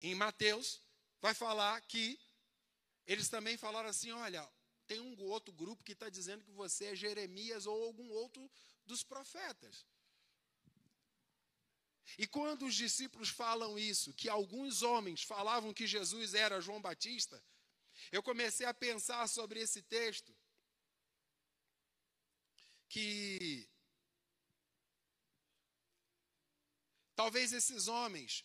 em Mateus, vai falar que eles também falaram assim: olha, tem um outro grupo que está dizendo que você é Jeremias ou algum outro dos profetas. E quando os discípulos falam isso, que alguns homens falavam que Jesus era João Batista, eu comecei a pensar sobre esse texto, que talvez esses homens,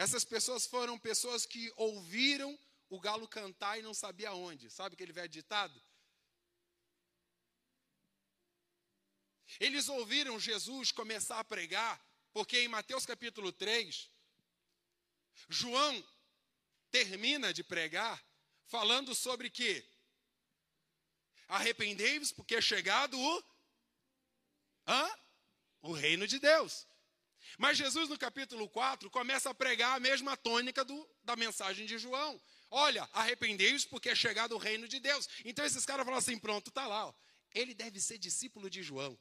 essas pessoas foram pessoas que ouviram o galo cantar e não sabia onde. Sabe aquele velho ditado? Eles ouviram Jesus começar a pregar, porque em Mateus capítulo 3, João termina de pregar falando sobre que arrependei-vos porque é chegado o hã? o reino de Deus. Mas Jesus no capítulo 4 começa a pregar a mesma tônica do, da mensagem de João. Olha, arrependei-vos porque é chegado o reino de Deus. Então esses caras falam assim: pronto, tá lá. Ó. Ele deve ser discípulo de João.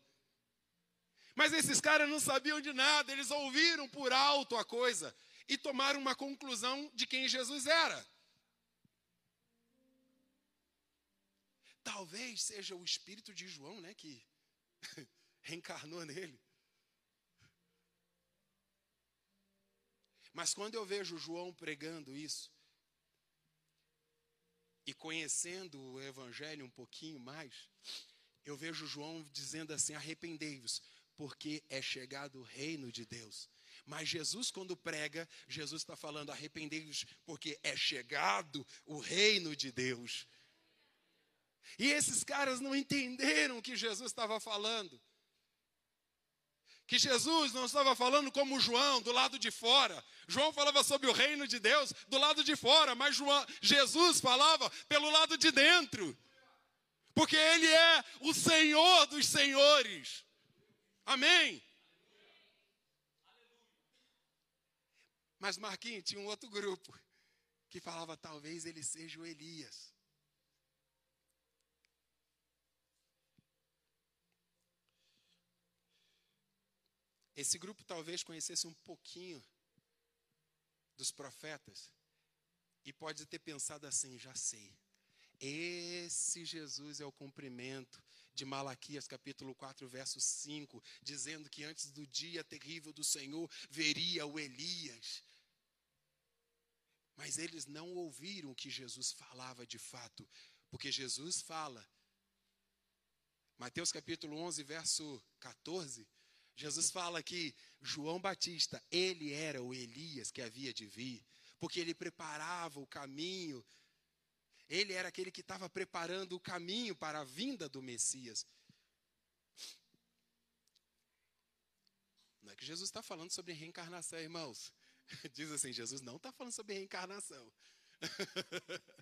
Mas esses caras não sabiam de nada, eles ouviram por alto a coisa e tomaram uma conclusão de quem Jesus era. Talvez seja o espírito de João, né, que reencarnou nele. Mas quando eu vejo João pregando isso, e conhecendo o Evangelho um pouquinho mais, eu vejo João dizendo assim: arrependei-vos, porque é chegado o reino de Deus. Mas Jesus, quando prega, Jesus está falando: arrependei-vos, porque é chegado o reino de Deus. E esses caras não entenderam o que Jesus estava falando. Que Jesus não estava falando como João, do lado de fora. João falava sobre o reino de Deus do lado de fora, mas João, Jesus falava pelo lado de dentro. Porque Ele é o Senhor dos senhores. Amém? Mas Marquinhos tinha um outro grupo que falava talvez ele seja o Elias. Esse grupo talvez conhecesse um pouquinho dos profetas e pode ter pensado assim: já sei. Esse Jesus é o cumprimento de Malaquias capítulo 4, verso 5, dizendo que antes do dia terrível do Senhor veria o Elias. Mas eles não ouviram o que Jesus falava de fato, porque Jesus fala. Mateus capítulo 11, verso 14, Jesus fala que João Batista, ele era o Elias que havia de vir, porque ele preparava o caminho ele era aquele que estava preparando o caminho para a vinda do Messias. Não é que Jesus está falando sobre reencarnação, irmãos. Diz assim: Jesus não está falando sobre reencarnação.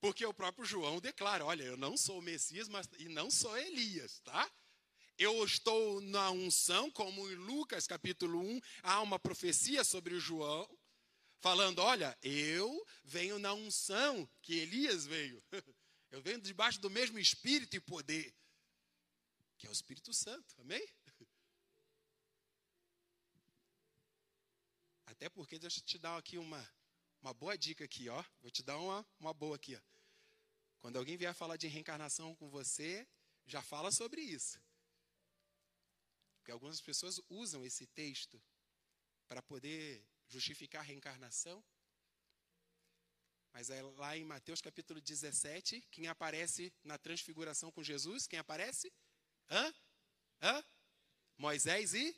Porque o próprio João declara: olha, eu não sou o Messias, mas e não sou Elias, tá? Eu estou na unção, como em Lucas capítulo 1, há uma profecia sobre João, falando: Olha, eu venho na unção que Elias veio. Eu venho debaixo do mesmo espírito e poder, que é o Espírito Santo. Amém? Até porque, deixa eu te dar aqui uma, uma boa dica aqui, ó. Vou te dar uma, uma boa aqui, ó. Quando alguém vier falar de reencarnação com você, já fala sobre isso. Porque algumas pessoas usam esse texto para poder justificar a reencarnação. Mas é lá em Mateus capítulo 17, quem aparece na transfiguração com Jesus? Quem aparece? Hã? Hã? Moisés e?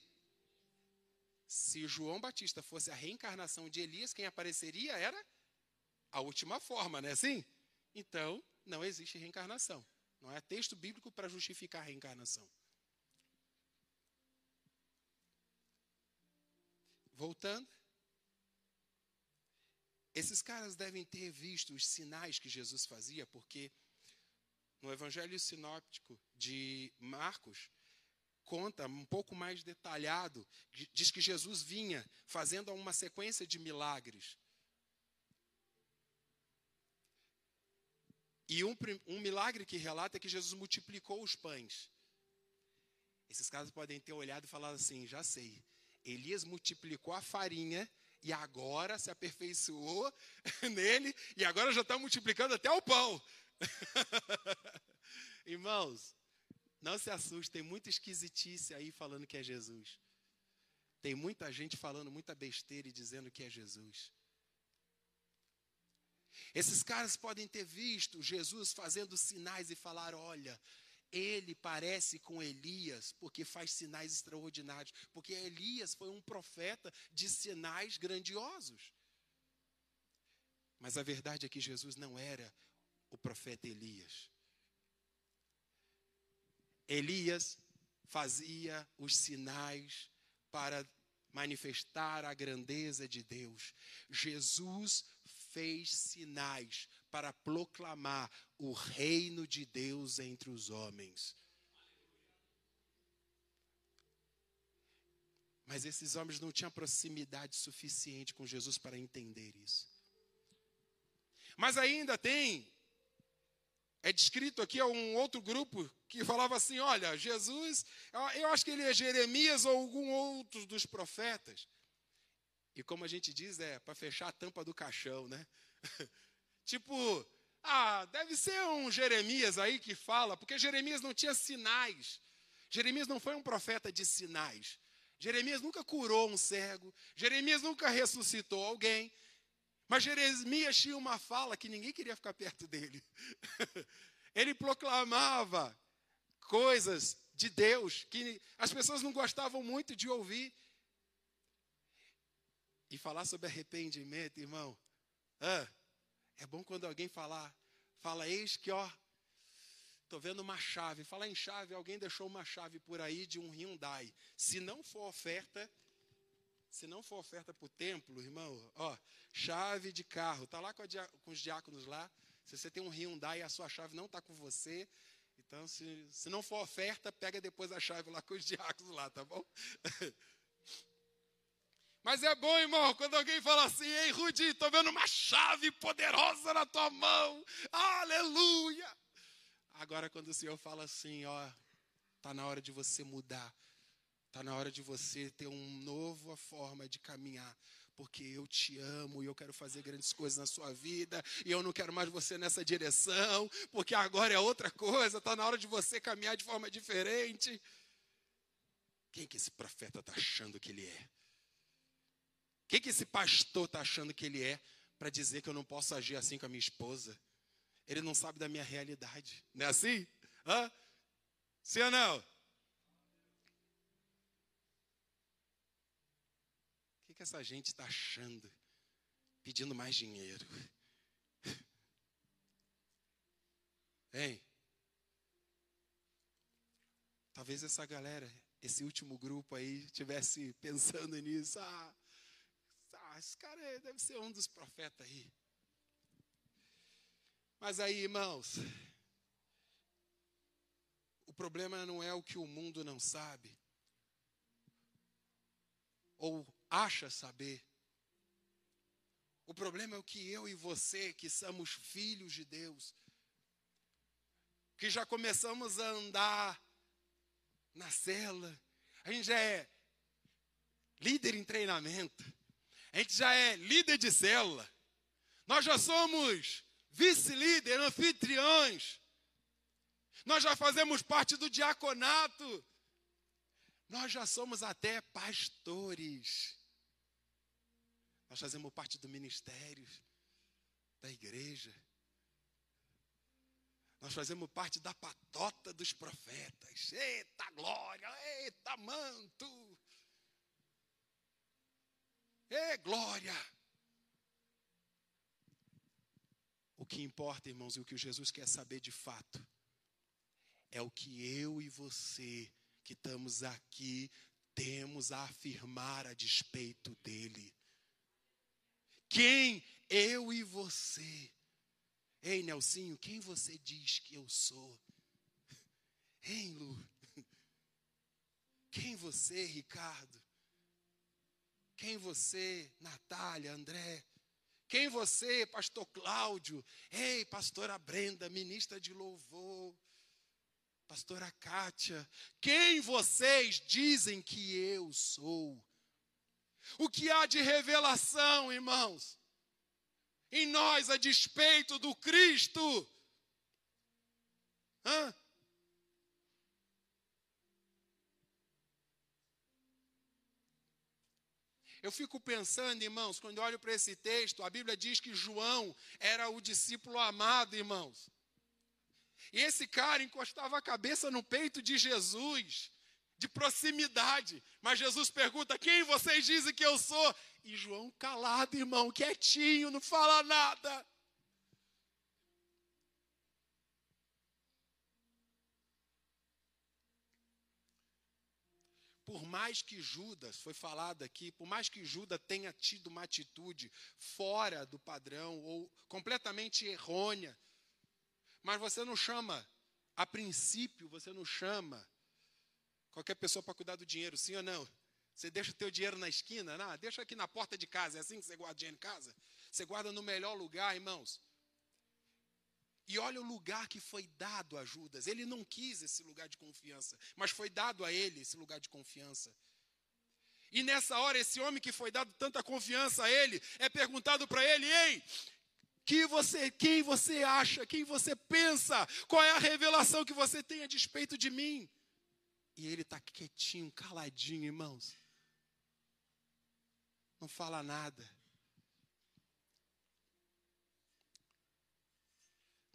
Se João Batista fosse a reencarnação de Elias, quem apareceria era a última forma, não é assim? Então, não existe reencarnação. Não é texto bíblico para justificar a reencarnação. Voltando. Esses caras devem ter visto os sinais que Jesus fazia, porque no Evangelho Sinóptico de Marcos, conta um pouco mais detalhado, diz que Jesus vinha fazendo uma sequência de milagres. E um, um milagre que relata é que Jesus multiplicou os pães. Esses caras podem ter olhado e falado assim: já sei, Elias multiplicou a farinha e agora se aperfeiçoou nele e agora já está multiplicando até o pão. Irmãos, não se assuste, tem muita esquisitice aí falando que é Jesus. Tem muita gente falando muita besteira e dizendo que é Jesus. Esses caras podem ter visto Jesus fazendo sinais e falar: olha, ele parece com Elias, porque faz sinais extraordinários. Porque Elias foi um profeta de sinais grandiosos. Mas a verdade é que Jesus não era o profeta Elias. Elias fazia os sinais para manifestar a grandeza de Deus. Jesus fez sinais para proclamar o reino de Deus entre os homens. Mas esses homens não tinham proximidade suficiente com Jesus para entender isso. Mas ainda tem é descrito aqui a um outro grupo que falava assim: olha, Jesus, eu acho que ele é Jeremias ou algum outro dos profetas. E como a gente diz, é para fechar a tampa do caixão, né? tipo, ah, deve ser um Jeremias aí que fala, porque Jeremias não tinha sinais. Jeremias não foi um profeta de sinais. Jeremias nunca curou um cego. Jeremias nunca ressuscitou alguém. Mas Jeremias tinha uma fala que ninguém queria ficar perto dele. Ele proclamava coisas de Deus que as pessoas não gostavam muito de ouvir. E falar sobre arrependimento, irmão, ah, é bom quando alguém falar, fala, eis que, ó, tô vendo uma chave. Falar em chave, alguém deixou uma chave por aí de um Hyundai. Se não for oferta, se não for oferta para o templo, irmão, ó, chave de carro, tá lá com, com, os diáconos lá. Se você tem um Hyundai e a sua chave não está com você, então se, se não for oferta, pega depois a chave lá com os diáconos lá, tá bom? Mas é bom, irmão, quando alguém fala assim, ei, Rudi, estou vendo uma chave poderosa na tua mão. Aleluia! Agora, quando o Senhor fala assim, ó, está na hora de você mudar. Está na hora de você ter uma nova forma de caminhar. Porque eu te amo e eu quero fazer grandes coisas na sua vida. E eu não quero mais você nessa direção. Porque agora é outra coisa. Está na hora de você caminhar de forma diferente. Quem que esse profeta está achando que ele é? Quem que esse pastor está achando que ele é para dizer que eu não posso agir assim com a minha esposa? Ele não sabe da minha realidade. Não é assim? Hã? Sim ou não? que essa gente está achando? Pedindo mais dinheiro. Hein? Talvez essa galera, esse último grupo aí, tivesse pensando nisso. Ah esse cara deve ser um dos profetas aí. Mas aí, irmãos, o problema não é o que o mundo não sabe, ou acha saber. O problema é o que eu e você, que somos filhos de Deus, que já começamos a andar na cela, a gente já é líder em treinamento, a gente já é líder de célula, nós já somos vice-líder, anfitriões, nós já fazemos parte do diaconato, nós já somos até pastores. Nós fazemos parte do ministério, da igreja. Nós fazemos parte da patota dos profetas. Eita glória, eita manto. Ei, glória. O que importa, irmãos, e o que Jesus quer saber de fato, é o que eu e você, que estamos aqui, temos a afirmar a despeito dele quem eu e você. Ei, Nelsinho, quem você diz que eu sou? Hein, Lu? Quem você, Ricardo? Quem você, Natália, André? Quem você, pastor Cláudio? Ei, pastora Brenda, ministra de louvor. Pastora Kátia, quem vocês dizem que eu sou? O que há de revelação, irmãos? Em nós, a despeito do Cristo. Hã? Eu fico pensando, irmãos, quando olho para esse texto, a Bíblia diz que João era o discípulo amado, irmãos. E esse cara encostava a cabeça no peito de Jesus, de proximidade. Mas Jesus pergunta: Quem vocês dizem que eu sou? E João calado, irmão, quietinho, não fala nada. Por mais que Judas, foi falado aqui, por mais que Judas tenha tido uma atitude fora do padrão ou completamente errônea, mas você não chama, a princípio, você não chama qualquer pessoa para cuidar do dinheiro, sim ou não? Você deixa o teu dinheiro na esquina? Não, deixa aqui na porta de casa, é assim que você guarda dinheiro em casa? Você guarda no melhor lugar, irmãos. E olha o lugar que foi dado a Judas. Ele não quis esse lugar de confiança, mas foi dado a ele esse lugar de confiança. E nessa hora, esse homem que foi dado tanta confiança a ele, é perguntado para ele: ei, que você, quem você acha, quem você pensa, qual é a revelação que você tem a despeito de mim? E ele está quietinho, caladinho, irmãos. Não fala nada.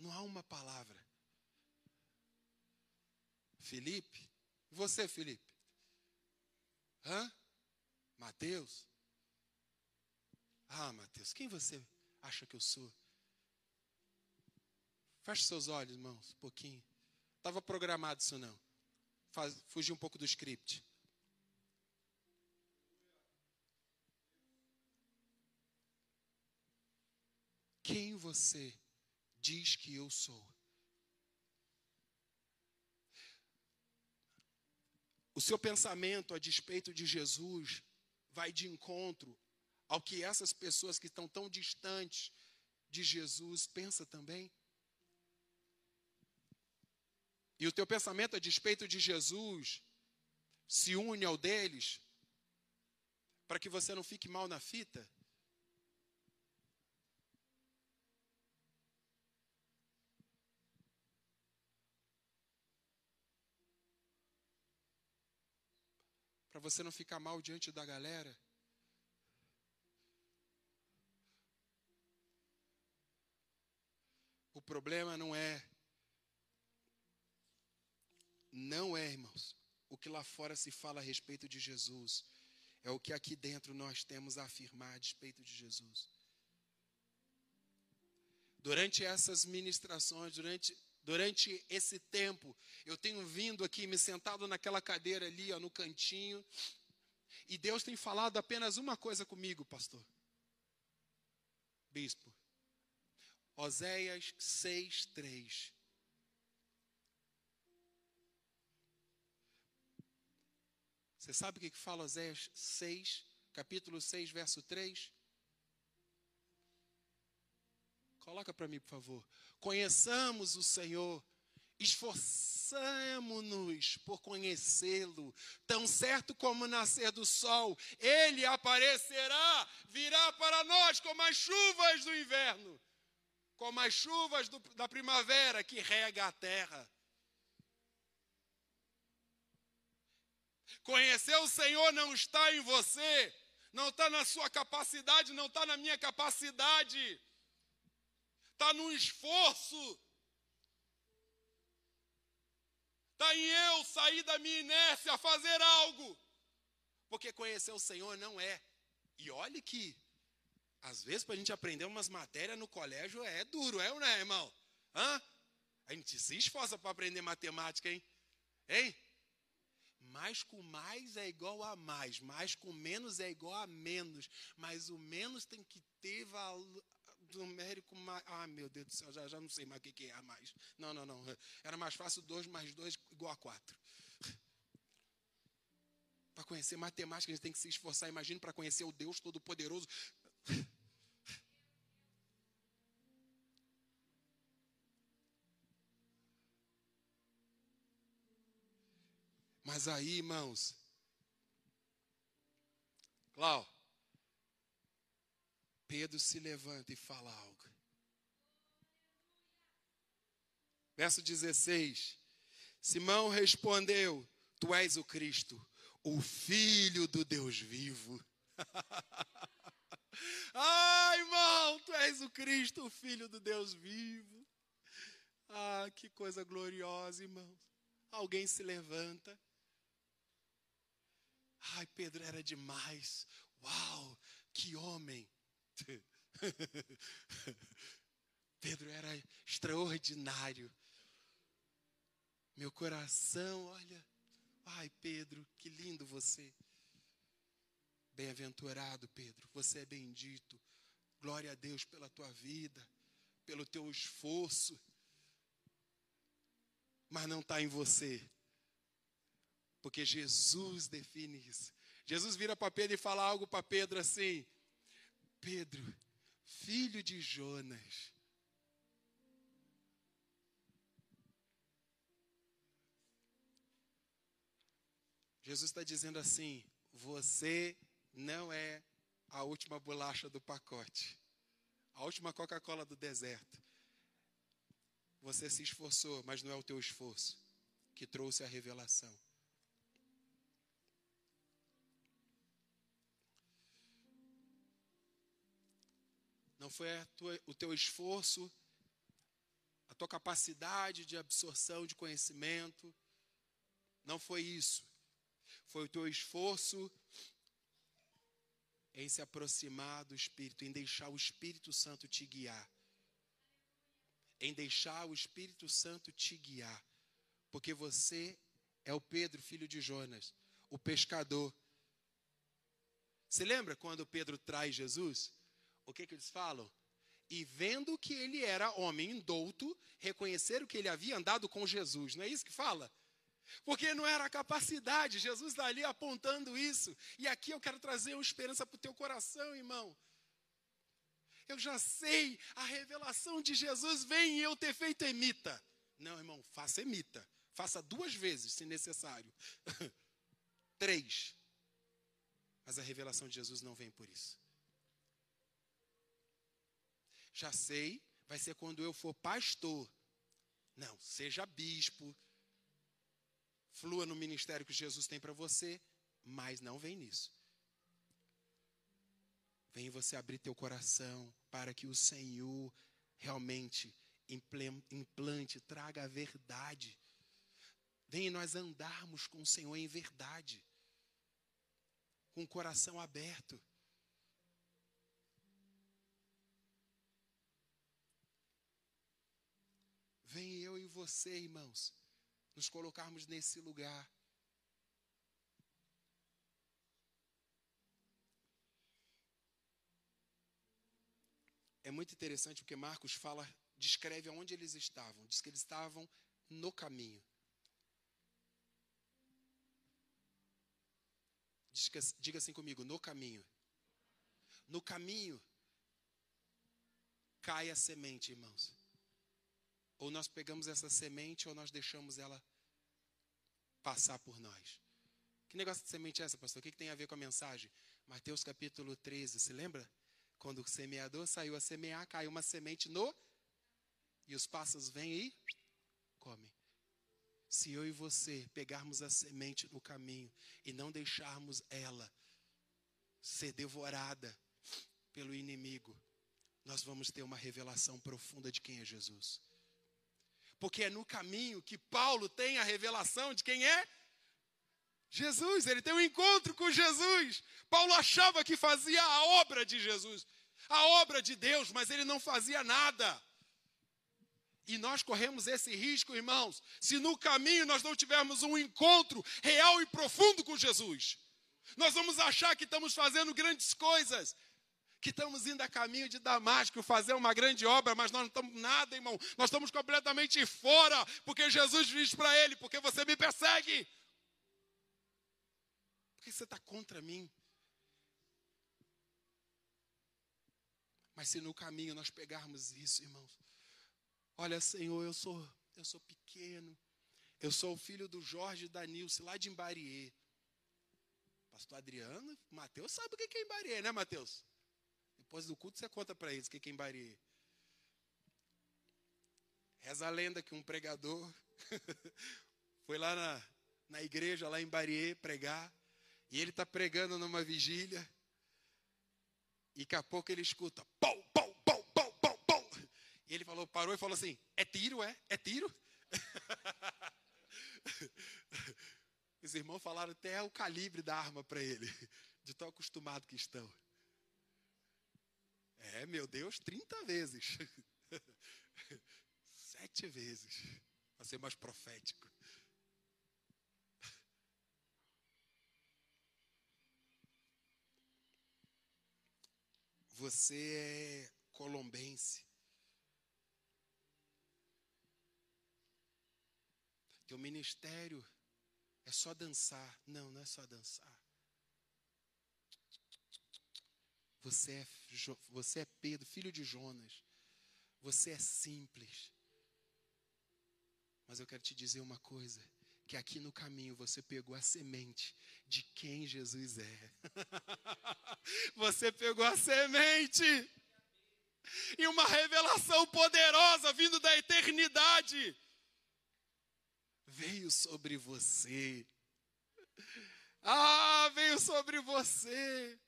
Não há uma palavra. Felipe? Você, Felipe? Hã? Mateus? Ah, Mateus, quem você acha que eu sou? Feche seus olhos, irmãos, um pouquinho. Estava programado isso não. Faz, fugir um pouco do script. Quem você diz que eu sou. O seu pensamento a despeito de Jesus vai de encontro ao que essas pessoas que estão tão distantes de Jesus pensa também? E o teu pensamento a despeito de Jesus se une ao deles para que você não fique mal na fita? Para você não ficar mal diante da galera. O problema não é, não é, irmãos, o que lá fora se fala a respeito de Jesus, é o que aqui dentro nós temos a afirmar a respeito de Jesus. Durante essas ministrações, durante Durante esse tempo, eu tenho vindo aqui, me sentado naquela cadeira ali, ó, no cantinho, e Deus tem falado apenas uma coisa comigo, pastor. Bispo. Oséias 6, 3. Você sabe o que fala Oséias 6, capítulo 6, verso 3? Coloca para mim, por favor. Conheçamos o Senhor, esforçamo-nos por conhecê-lo, tão certo como nascer do sol, ele aparecerá, virá para nós como as chuvas do inverno, como as chuvas do, da primavera que rega a terra. Conhecer o Senhor não está em você, não está na sua capacidade, não está na minha capacidade está no esforço, está em eu sair da minha inércia, fazer algo. Porque conhecer o Senhor não é. E olhe que, às vezes, para a gente aprender umas matérias no colégio é duro, é ou não é, irmão? Hã? A gente se esforça para aprender matemática, hein? Hein? Mais com mais é igual a mais, mais com menos é igual a menos, mas o menos tem que ter numérico mais. Ah, meu Deus do céu, já, já não sei mais o que, é a mais. Não, não, não. Era mais fácil 2 mais 2 igual a 4. Para conhecer matemática, a gente tem que se esforçar. Imagine para conhecer o Deus Todo-Poderoso. Mas aí, irmãos, Clau, Pedro se levanta e fala algo. Verso 16: Simão respondeu: Tu és o Cristo, o Filho do Deus vivo. ah, irmão, tu és o Cristo, o Filho do Deus vivo. Ah, que coisa gloriosa, irmão. Alguém se levanta. Ai, Pedro era demais. Uau, que homem. Pedro era extraordinário. Meu coração, olha. Ai, Pedro, que lindo você. Bem-aventurado, Pedro, você é bendito. Glória a Deus pela tua vida, pelo teu esforço. Mas não está em você, porque Jesus define isso. Jesus vira para Pedro e fala algo para Pedro assim: Pedro, filho de Jonas, Jesus está dizendo assim: você não é a última bolacha do pacote, a última Coca-Cola do deserto. Você se esforçou, mas não é o teu esforço que trouxe a revelação. Não foi tua, o teu esforço, a tua capacidade de absorção de conhecimento. Não foi isso. Foi o teu esforço em se aproximar do Espírito, em deixar o Espírito Santo te guiar. Em deixar o Espírito Santo te guiar. Porque você é o Pedro, filho de Jonas, o pescador. Você lembra quando Pedro traz Jesus? O que, que eles falam? E vendo que ele era homem indouto, reconheceram que ele havia andado com Jesus. Não é isso que fala? Porque não era a capacidade, Jesus está ali apontando isso. E aqui eu quero trazer uma esperança para o teu coração, irmão. Eu já sei, a revelação de Jesus vem e eu ter feito emita. Não, irmão, faça emita. Faça duas vezes, se necessário. Três. Mas a revelação de Jesus não vem por isso. Já sei, vai ser quando eu for pastor. Não, seja bispo, flua no ministério que Jesus tem para você, mas não vem nisso. Vem você abrir teu coração para que o Senhor realmente implante, traga a verdade. Vem nós andarmos com o Senhor em verdade, com o coração aberto. Vem eu e você, irmãos, nos colocarmos nesse lugar. É muito interessante porque Marcos fala, descreve aonde eles estavam. Diz que eles estavam no caminho. Diga, diga assim comigo, no caminho. No caminho cai a semente, irmãos. Ou nós pegamos essa semente ou nós deixamos ela passar por nós. Que negócio de semente é essa, pastor? O que, que tem a ver com a mensagem? Mateus capítulo 13, se lembra? Quando o semeador saiu a semear, caiu uma semente no. E os pássaros vêm e comem. Se eu e você pegarmos a semente no caminho e não deixarmos ela ser devorada pelo inimigo, nós vamos ter uma revelação profunda de quem é Jesus. Porque é no caminho que Paulo tem a revelação de quem é Jesus. Ele tem um encontro com Jesus. Paulo achava que fazia a obra de Jesus, a obra de Deus, mas ele não fazia nada. E nós corremos esse risco, irmãos, se no caminho nós não tivermos um encontro real e profundo com Jesus. Nós vamos achar que estamos fazendo grandes coisas, que estamos indo a caminho de Damasco fazer uma grande obra, mas nós não estamos nada, irmão. Nós estamos completamente fora, porque Jesus diz para ele: porque você me persegue? Por que você está contra mim? Mas se no caminho nós pegarmos isso, irmãos, olha, Senhor, eu sou, eu sou pequeno, eu sou o filho do Jorge Danilce, lá de Imbariê. Pastor Adriano, Mateus sabe o que é Imbariê, né, Mateus? Depois do culto você conta para eles que é Embarie. Reza a lenda que um pregador foi lá na, na igreja, lá em Bariê, pregar. E ele está pregando numa vigília. E daqui a pouco ele escuta: pau, pau, pau, pau, pau, pau. E ele falou, parou e falou assim: é tiro, é? É tiro? Os irmãos falaram até o calibre da arma para ele, de tão acostumado que estão. É, meu Deus, 30 vezes. Sete vezes. Para ser mais profético. Você é colombense. Teu ministério é só dançar. Não, não é só dançar. Você é, você é Pedro, filho de Jonas. Você é simples. Mas eu quero te dizer uma coisa: que aqui no caminho você pegou a semente de quem Jesus é. você pegou a semente. E uma revelação poderosa vindo da eternidade veio sobre você. Ah, veio sobre você.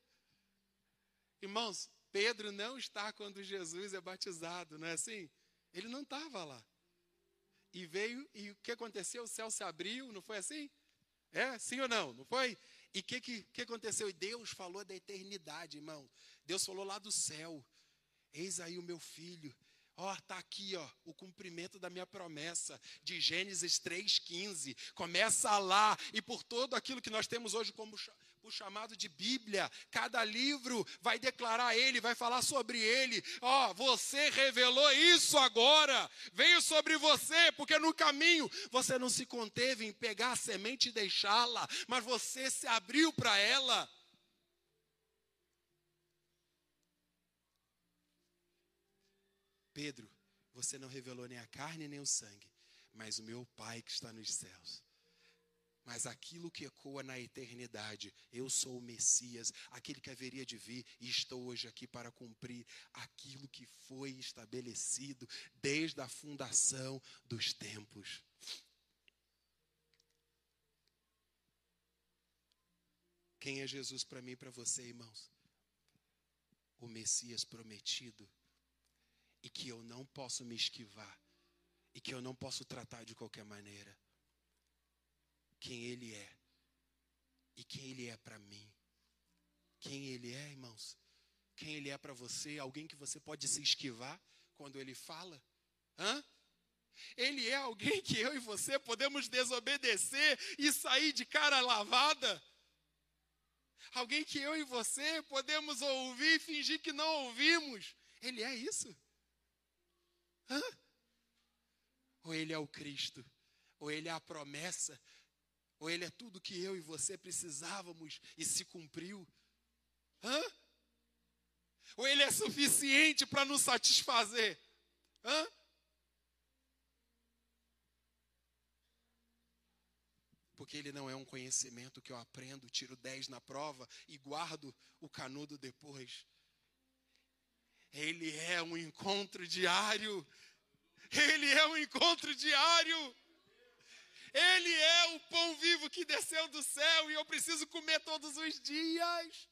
Irmãos, Pedro não está quando Jesus é batizado, não é assim? Ele não estava lá. E veio, e o que aconteceu? O céu se abriu, não foi assim? É, sim ou não? Não foi? E o que, que, que aconteceu? E Deus falou da eternidade, irmão. Deus falou lá do céu. Eis aí o meu filho, Ó, oh, está aqui, ó, o cumprimento da minha promessa de Gênesis 3:15. Começa lá e por todo aquilo que nós temos hoje como o chamado de Bíblia, cada livro vai declarar ele, vai falar sobre ele. Ó, oh, você revelou isso agora. Veio sobre você, porque no caminho você não se conteve em pegar a semente e deixá-la, mas você se abriu para ela. Pedro, você não revelou nem a carne nem o sangue, mas o meu Pai que está nos céus. Mas aquilo que ecoa na eternidade, eu sou o Messias, aquele que haveria de vir, e estou hoje aqui para cumprir aquilo que foi estabelecido desde a fundação dos tempos. Quem é Jesus para mim e para você, irmãos? O Messias prometido e que eu não posso me esquivar e que eu não posso tratar de qualquer maneira. Quem Ele é e quem Ele é para mim. Quem Ele é, irmãos? Quem Ele é para você? Alguém que você pode se esquivar quando Ele fala? Hã? Ele é alguém que eu e você podemos desobedecer e sair de cara lavada? Alguém que eu e você podemos ouvir e fingir que não ouvimos? Ele é isso? Hã? Ou ele é o Cristo? Ou ele é a promessa? Ou ele é tudo que eu e você precisávamos e se cumpriu? Hã? Ou ele é suficiente para nos satisfazer? Hã? Porque ele não é um conhecimento que eu aprendo, tiro 10 na prova e guardo o canudo depois. Ele é um encontro diário. Ele é um encontro diário. Ele é o pão vivo que desceu do céu e eu preciso comer todos os dias.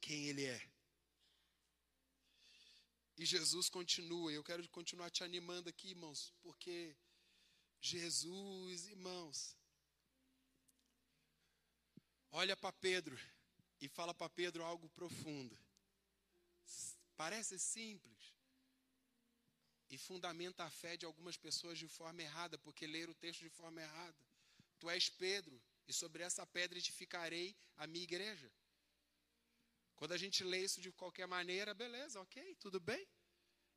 Quem Ele é. E Jesus continua, eu quero continuar te animando aqui, irmãos, porque Jesus, irmãos, olha para Pedro e fala para Pedro algo profundo. Parece simples. E fundamenta a fé de algumas pessoas de forma errada, porque leram o texto de forma errada. Tu és Pedro, e sobre essa pedra edificarei a minha igreja. Quando a gente lê isso de qualquer maneira, beleza, ok, tudo bem.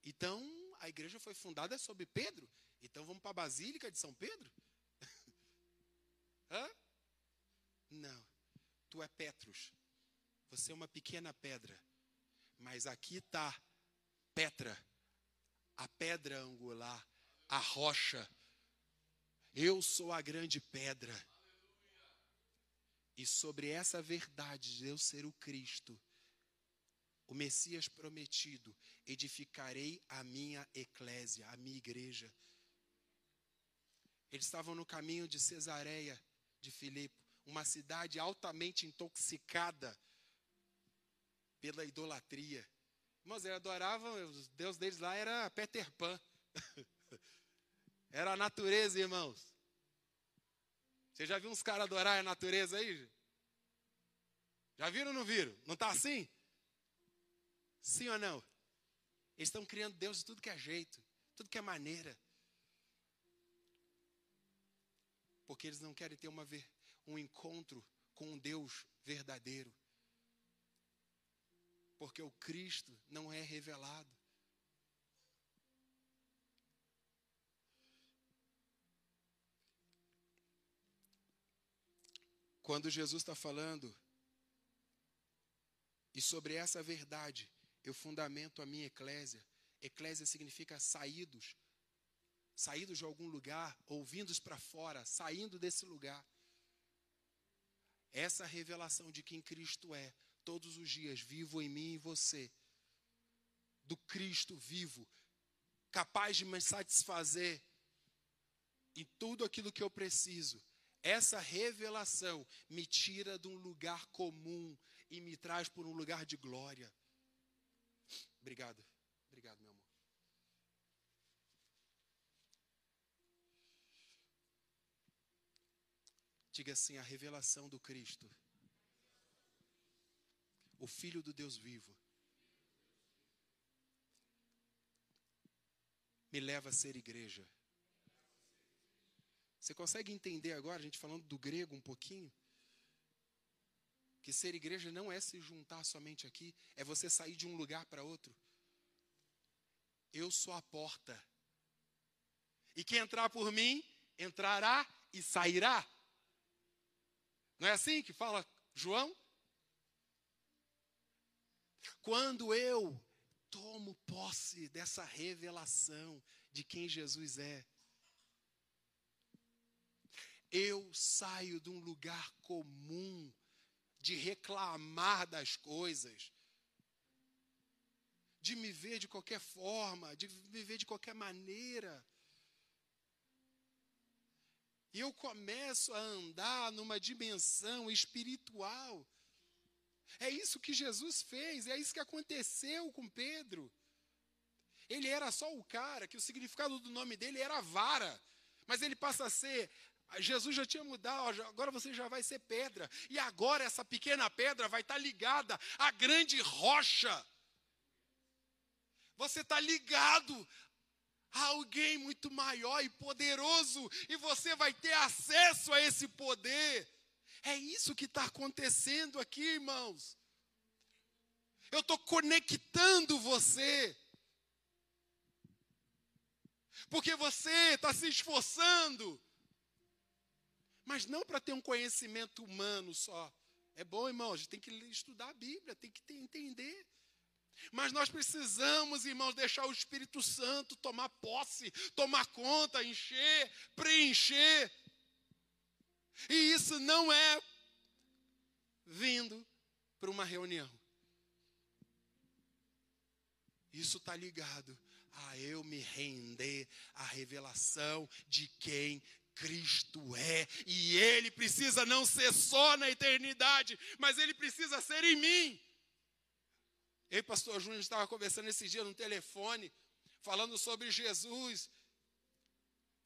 Então, a igreja foi fundada sobre Pedro. Então, vamos para a Basílica de São Pedro? Hã? Não. Tu é Petrus. Você é uma pequena pedra. Mas aqui está Petra, a pedra angular, a rocha. Eu sou a grande pedra. E sobre essa verdade de eu ser o Cristo, o Messias prometido, edificarei a minha eclésia, a minha igreja. Eles estavam no caminho de Cesareia de Filipe, uma cidade altamente intoxicada pela idolatria. Irmãos, eles adoravam, o Deus deles lá era Peter Pan. Era a natureza, irmãos. Você já viu uns caras adorar a natureza aí? Já viram ou não viram? Não está assim? Sim ou não? Eles estão criando Deus de tudo que é jeito, tudo que é maneira. Porque eles não querem ter uma, um encontro com um Deus verdadeiro. Porque o Cristo não é revelado. Quando Jesus está falando, e sobre essa verdade, eu fundamento a minha eclésia. Eclésia significa saídos, saídos de algum lugar, ouvindos para fora, saindo desse lugar. Essa revelação de quem Cristo é, todos os dias, vivo em mim e você, do Cristo vivo, capaz de me satisfazer em tudo aquilo que eu preciso, essa revelação me tira de um lugar comum e me traz por um lugar de glória. Obrigado. Obrigado, meu amor. Diga assim: a revelação do Cristo, o Filho do Deus vivo, me leva a ser igreja. Você consegue entender agora, a gente falando do grego um pouquinho? Que ser igreja não é se juntar somente aqui, é você sair de um lugar para outro. Eu sou a porta. E quem entrar por mim, entrará e sairá. Não é assim que fala João? Quando eu tomo posse dessa revelação de quem Jesus é, eu saio de um lugar comum, de reclamar das coisas, de me ver de qualquer forma, de me ver de qualquer maneira. E eu começo a andar numa dimensão espiritual. É isso que Jesus fez, é isso que aconteceu com Pedro. Ele era só o cara que o significado do nome dele era vara, mas ele passa a ser Jesus já tinha mudado, agora você já vai ser pedra. E agora essa pequena pedra vai estar ligada à grande rocha. Você está ligado a alguém muito maior e poderoso, e você vai ter acesso a esse poder. É isso que está acontecendo aqui, irmãos. Eu estou conectando você. Porque você está se esforçando mas não para ter um conhecimento humano só. É bom, irmãos, a gente tem que estudar a Bíblia, tem que entender. Mas nós precisamos, irmãos, deixar o Espírito Santo tomar posse, tomar conta, encher, preencher. E isso não é vindo para uma reunião. Isso está ligado a eu me render à revelação de quem Cristo é, e Ele precisa não ser só na eternidade, mas Ele precisa ser em mim. Eu e pastor Júnior estava conversando esse dia no telefone, falando sobre Jesus.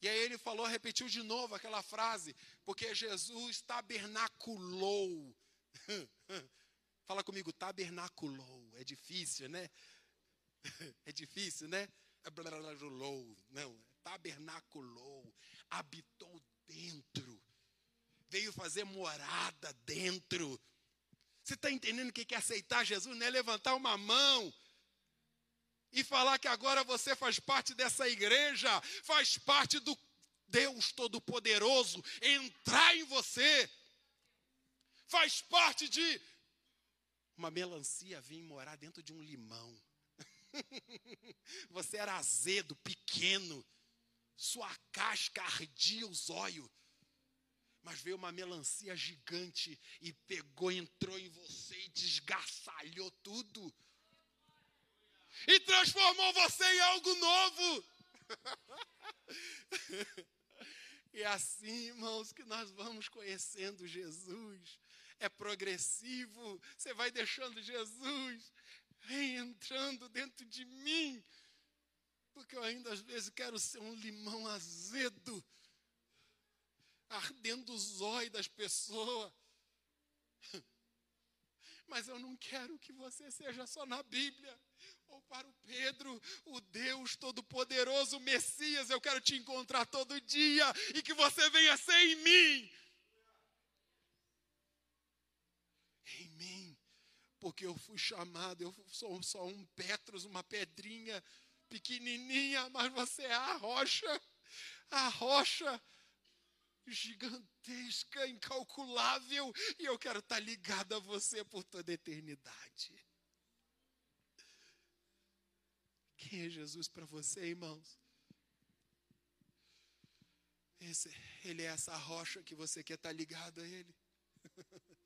E aí ele falou, repetiu de novo aquela frase, porque Jesus tabernaculou. Fala comigo, tabernaculou. É difícil, né? É difícil, né? É não, tabernaculou habitou dentro, veio fazer morada dentro. Você está entendendo o que é aceitar Jesus? Não é levantar uma mão e falar que agora você faz parte dessa igreja, faz parte do Deus Todo-Poderoso entrar em você, faz parte de uma melancia vir morar dentro de um limão. você era azedo, pequeno sua casca ardia os olhos. Mas veio uma melancia gigante e pegou, entrou em você e desgaçalhou tudo. E transformou você em algo novo. e assim, irmãos, que nós vamos conhecendo Jesus. É progressivo. Você vai deixando Jesus entrando dentro de mim. Porque eu ainda às vezes quero ser um limão azedo, ardendo os olhos das pessoas. Mas eu não quero que você seja só na Bíblia ou para o Pedro, o Deus Todo-Poderoso, Messias. Eu quero te encontrar todo dia e que você venha ser em mim. Em mim, porque eu fui chamado, eu sou só um Petros, uma pedrinha pequenininha, mas você é a rocha, a rocha gigantesca, incalculável, e eu quero estar ligado a você por toda a eternidade. Quem é Jesus para você, irmãos? Esse, ele é essa rocha que você quer estar ligado a Ele.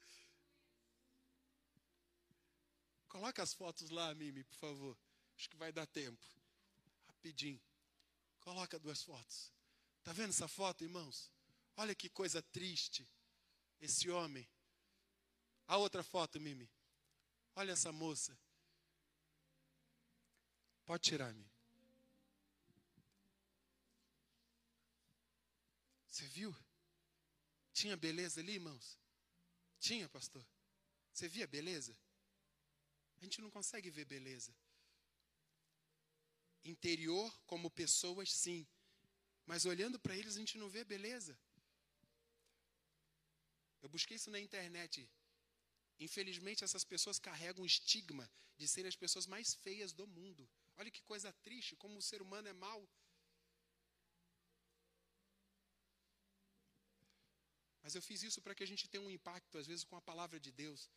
Coloca as fotos lá, Mimi, por favor. Acho que vai dar tempo rapidinho. Coloca duas fotos. Tá vendo essa foto, irmãos? Olha que coisa triste. Esse homem. A outra foto, Mimi. Olha essa moça. Pode tirar, Mimi. Você viu? Tinha beleza ali, irmãos? Tinha, pastor? Você via beleza? A gente não consegue ver beleza interior como pessoas, sim. Mas olhando para eles, a gente não vê beleza. Eu busquei isso na internet. Infelizmente, essas pessoas carregam o estigma de serem as pessoas mais feias do mundo. Olha que coisa triste, como o ser humano é mau. Mas eu fiz isso para que a gente tenha um impacto, às vezes, com a palavra de Deus.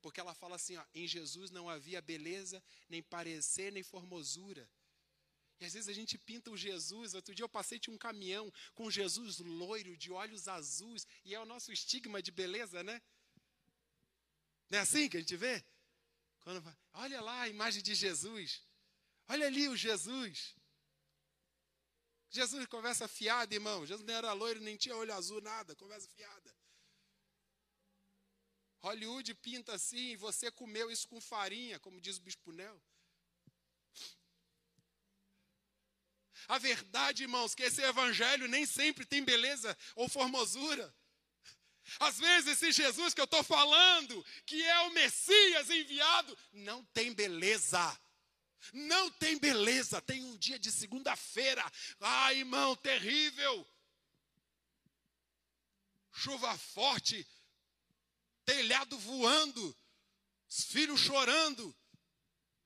Porque ela fala assim: ó, em Jesus não havia beleza, nem parecer, nem formosura. E às vezes a gente pinta o Jesus. Outro dia eu passei de um caminhão com Jesus loiro, de olhos azuis, e é o nosso estigma de beleza, né? Não é assim que a gente vê? Quando, olha lá a imagem de Jesus. Olha ali o Jesus. Jesus conversa fiada, irmão. Jesus não era loiro, nem tinha olho azul, nada. Conversa fiada. Hollywood pinta assim, você comeu isso com farinha, como diz o Bispo Nel. A verdade, irmãos, que esse evangelho nem sempre tem beleza ou formosura. Às vezes, esse Jesus que eu estou falando, que é o Messias enviado, não tem beleza. Não tem beleza. Tem um dia de segunda-feira. Ai, irmão, terrível. Chuva forte, telhado voando, os filhos chorando.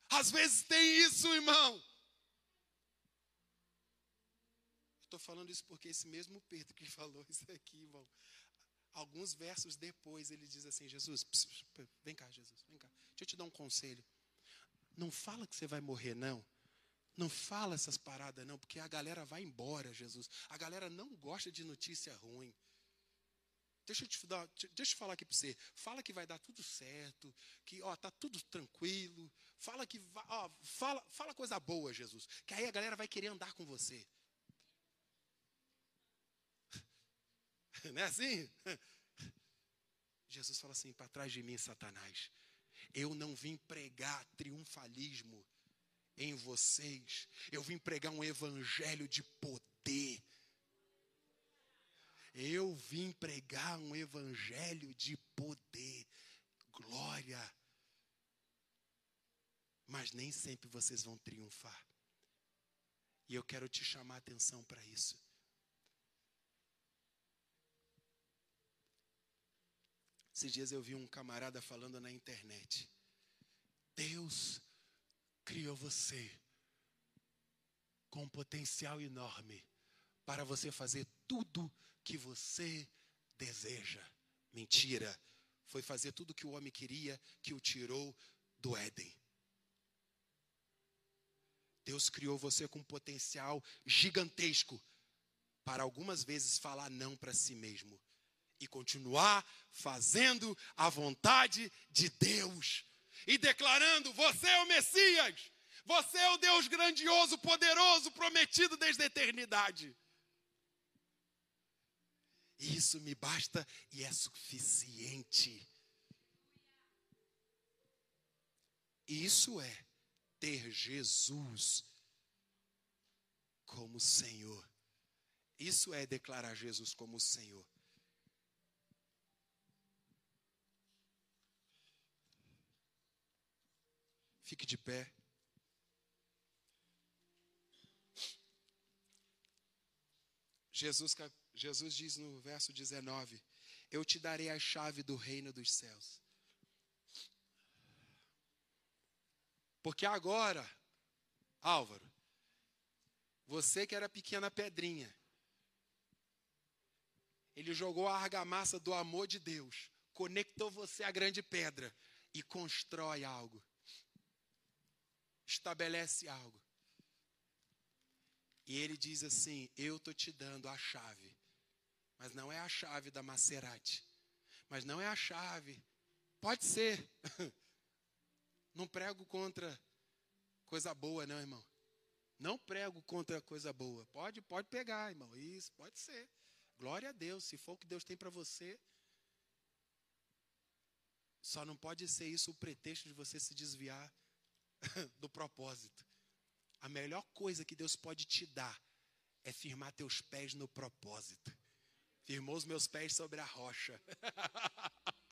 Às vezes tem isso, irmão. Estou falando isso porque esse mesmo Pedro que falou isso aqui, irmão, alguns versos depois ele diz assim: Jesus, pss, vem cá, Jesus, vem cá, deixa eu te dar um conselho. Não fala que você vai morrer, não. Não fala essas paradas, não, porque a galera vai embora, Jesus. A galera não gosta de notícia ruim. Deixa eu te, dar, deixa eu falar aqui para você. Fala que vai dar tudo certo, que ó, tá tudo tranquilo. Fala que ó, fala, fala coisa boa, Jesus. Que aí a galera vai querer andar com você. Não é assim? Jesus fala assim: para trás de mim, Satanás. Eu não vim pregar triunfalismo em vocês. Eu vim pregar um evangelho de poder. Eu vim pregar um evangelho de poder. Glória. Mas nem sempre vocês vão triunfar. E eu quero te chamar a atenção para isso. Esses dias eu vi um camarada falando na internet. Deus criou você com um potencial enorme para você fazer tudo que você deseja. Mentira. Foi fazer tudo que o homem queria, que o tirou do Éden. Deus criou você com um potencial gigantesco para algumas vezes falar não para si mesmo e continuar fazendo a vontade de Deus e declarando: Você é o Messias, você é o Deus grandioso, poderoso, prometido desde a eternidade. Isso me basta e é suficiente. Isso é ter Jesus como Senhor. Isso é declarar Jesus como Senhor. Fique de pé. Jesus, Jesus diz no verso 19: Eu te darei a chave do reino dos céus. Porque agora, Álvaro, você que era pequena pedrinha, ele jogou a argamassa do amor de Deus, conectou você à grande pedra e constrói algo. Estabelece algo. E ele diz assim: Eu estou te dando a chave. Mas não é a chave da Maserati. Mas não é a chave. Pode ser. Não prego contra coisa boa, não, irmão. Não prego contra coisa boa. Pode, pode pegar, irmão. Isso, pode ser. Glória a Deus. Se for o que Deus tem para você. Só não pode ser isso o pretexto de você se desviar do propósito. A melhor coisa que Deus pode te dar é firmar teus pés no propósito. Firmou os meus pés sobre a rocha.